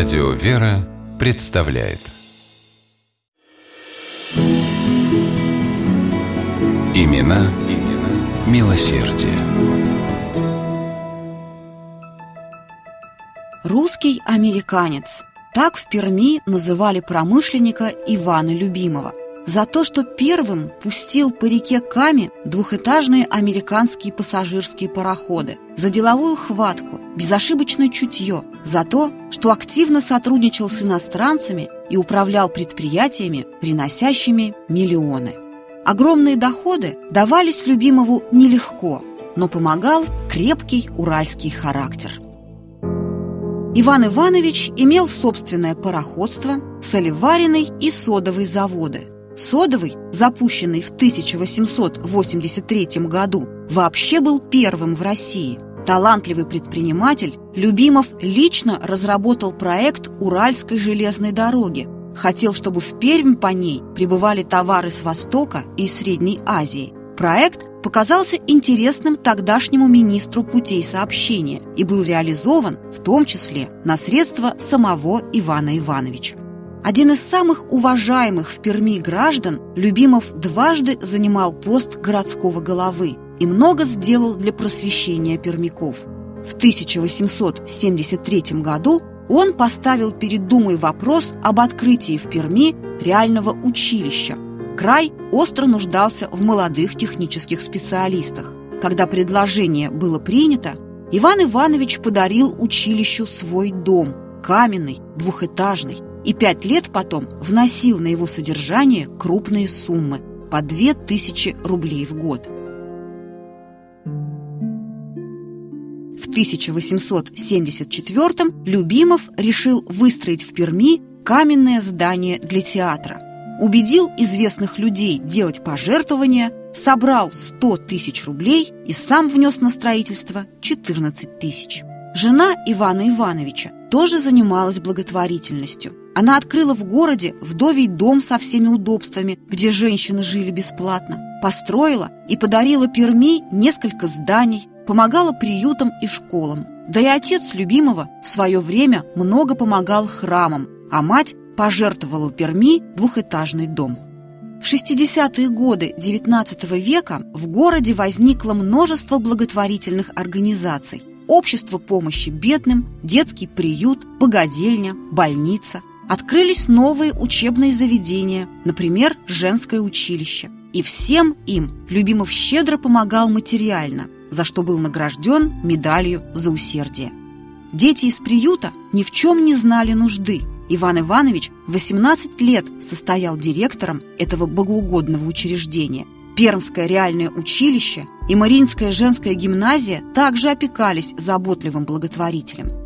Радио «Вера» представляет Имена, имена милосердие. Русский американец. Так в Перми называли промышленника Ивана Любимого за то, что первым пустил по реке Каме двухэтажные американские пассажирские пароходы, за деловую хватку, безошибочное чутье, за то, что активно сотрудничал с иностранцами и управлял предприятиями, приносящими миллионы. Огромные доходы давались любимому нелегко, но помогал крепкий уральский характер. Иван Иванович имел собственное пароходство, солеваренный и содовый заводы – Содовый, запущенный в 1883 году, вообще был первым в России. Талантливый предприниматель Любимов лично разработал проект Уральской железной дороги. Хотел, чтобы в Пермь по ней прибывали товары с Востока и Средней Азии. Проект показался интересным тогдашнему министру путей сообщения и был реализован в том числе на средства самого Ивана Ивановича. Один из самых уважаемых в Перми граждан, Любимов дважды занимал пост городского головы и много сделал для просвещения пермяков. В 1873 году он поставил перед Думой вопрос об открытии в Перми реального училища. Край остро нуждался в молодых технических специалистах. Когда предложение было принято, Иван Иванович подарил училищу свой дом, каменный, двухэтажный, и пять лет потом вносил на его содержание крупные суммы по 2000 рублей в год. 1874 Любимов решил выстроить в Перми каменное здание для театра. Убедил известных людей делать пожертвования, собрал 100 тысяч рублей и сам внес на строительство 14 тысяч. Жена Ивана Ивановича тоже занималась благотворительностью. Она открыла в городе вдовий дом со всеми удобствами, где женщины жили бесплатно, построила и подарила Перми несколько зданий, помогала приютам и школам. Да и отец любимого в свое время много помогал храмам, а мать пожертвовала Перми двухэтажный дом. В 60-е годы XIX века в городе возникло множество благотворительных организаций, общество помощи бедным, детский приют, богадельня, больница. Открылись новые учебные заведения, например, женское училище. И всем им Любимов щедро помогал материально, за что был награжден медалью за усердие. Дети из приюта ни в чем не знали нужды. Иван Иванович 18 лет состоял директором этого богоугодного учреждения – Пермское реальное училище и Мариинская женская гимназия также опекались заботливым благотворителем.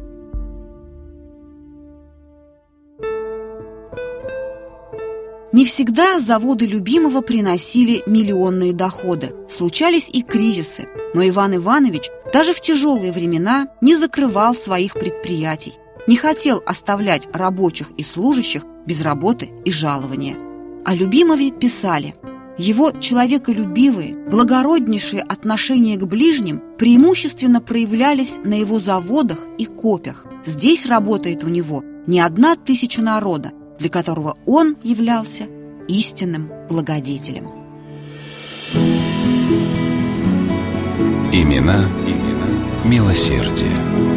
Не всегда заводы любимого приносили миллионные доходы. Случались и кризисы. Но Иван Иванович даже в тяжелые времена не закрывал своих предприятий, не хотел оставлять рабочих и служащих без работы и жалования. О Любимове писали – его человеколюбивые, благороднейшие отношения к ближним преимущественно проявлялись на его заводах и копях. Здесь работает у него не одна тысяча народа, для которого он являлся истинным благодетелем. Имена, имена милосердие.